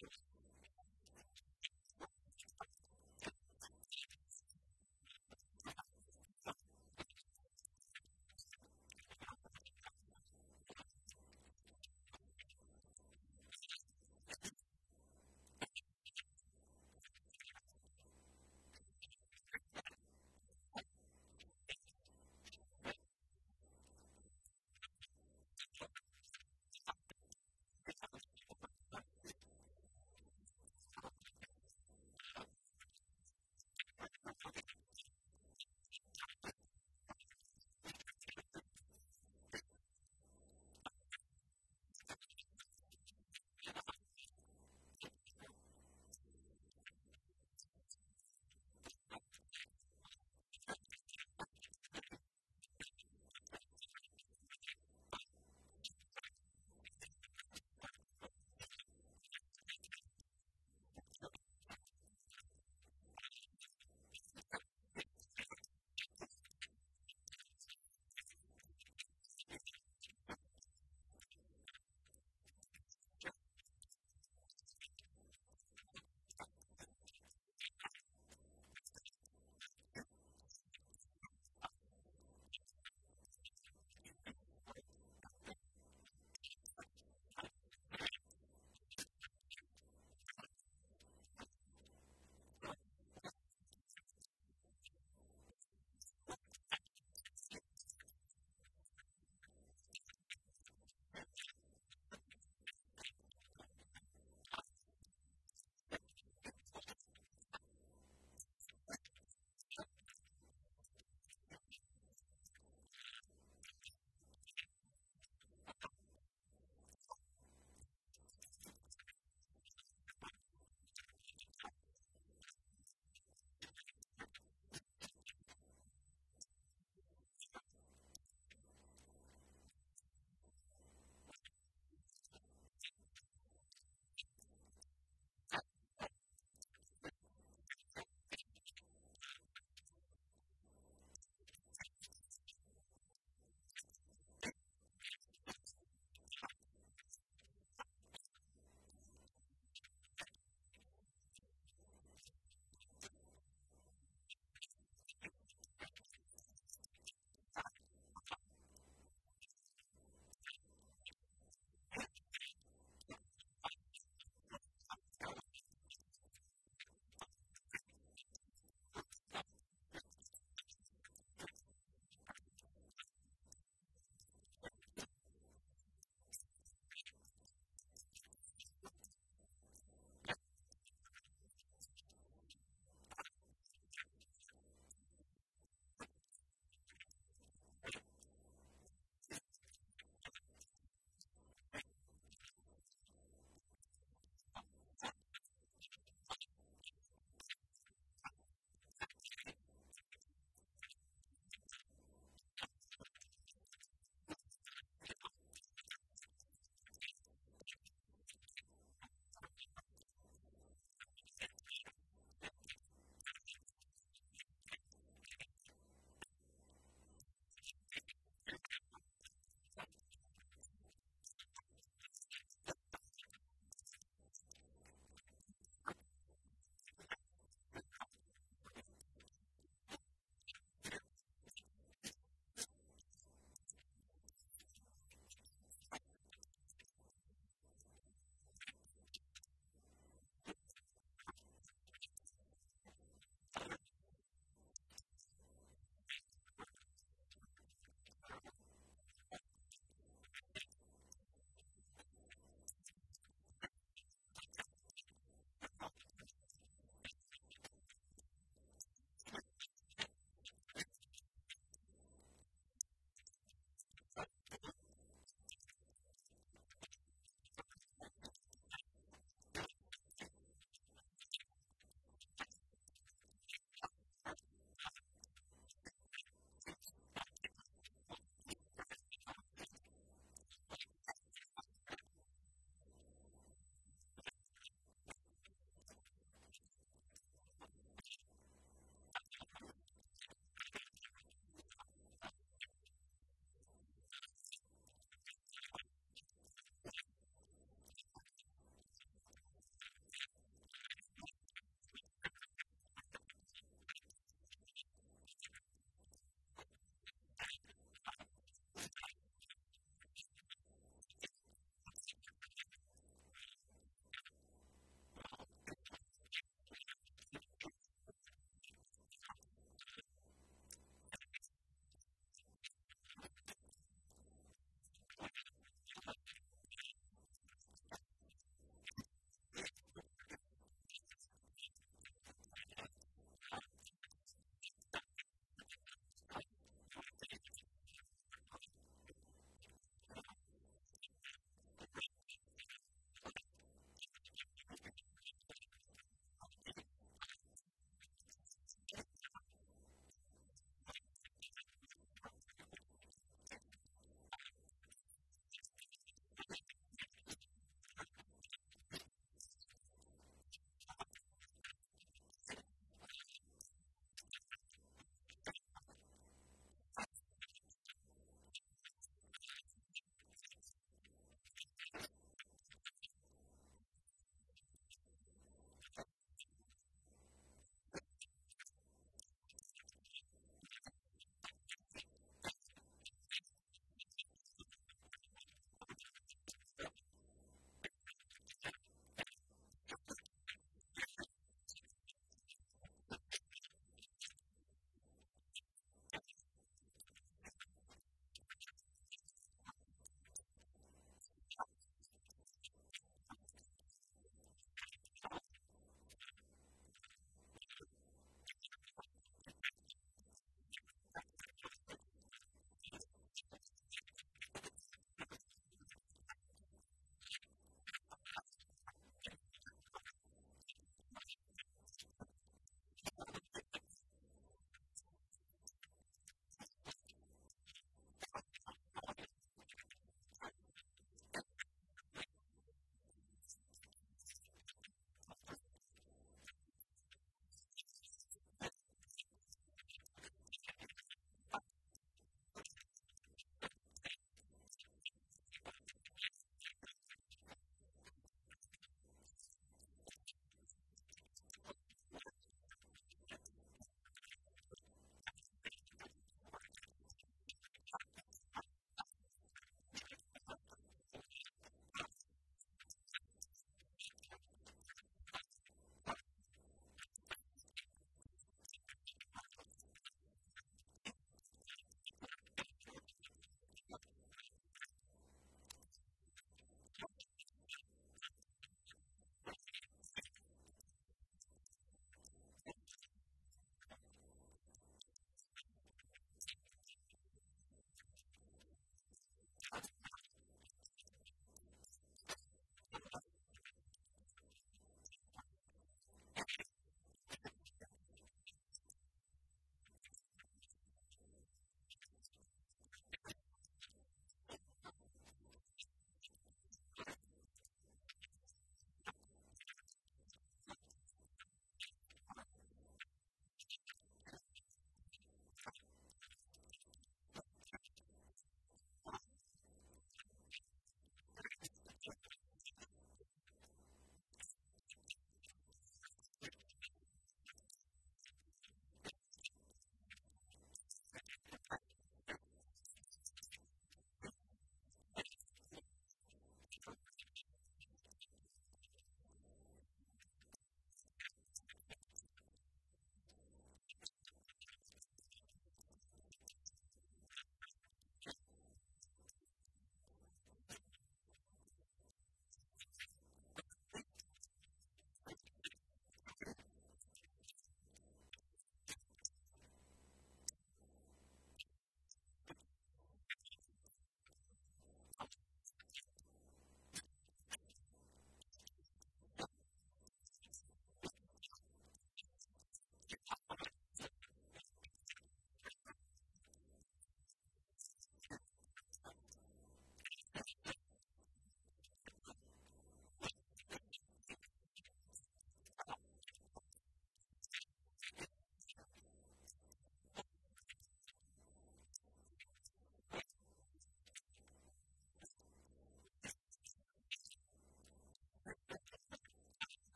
Jesus.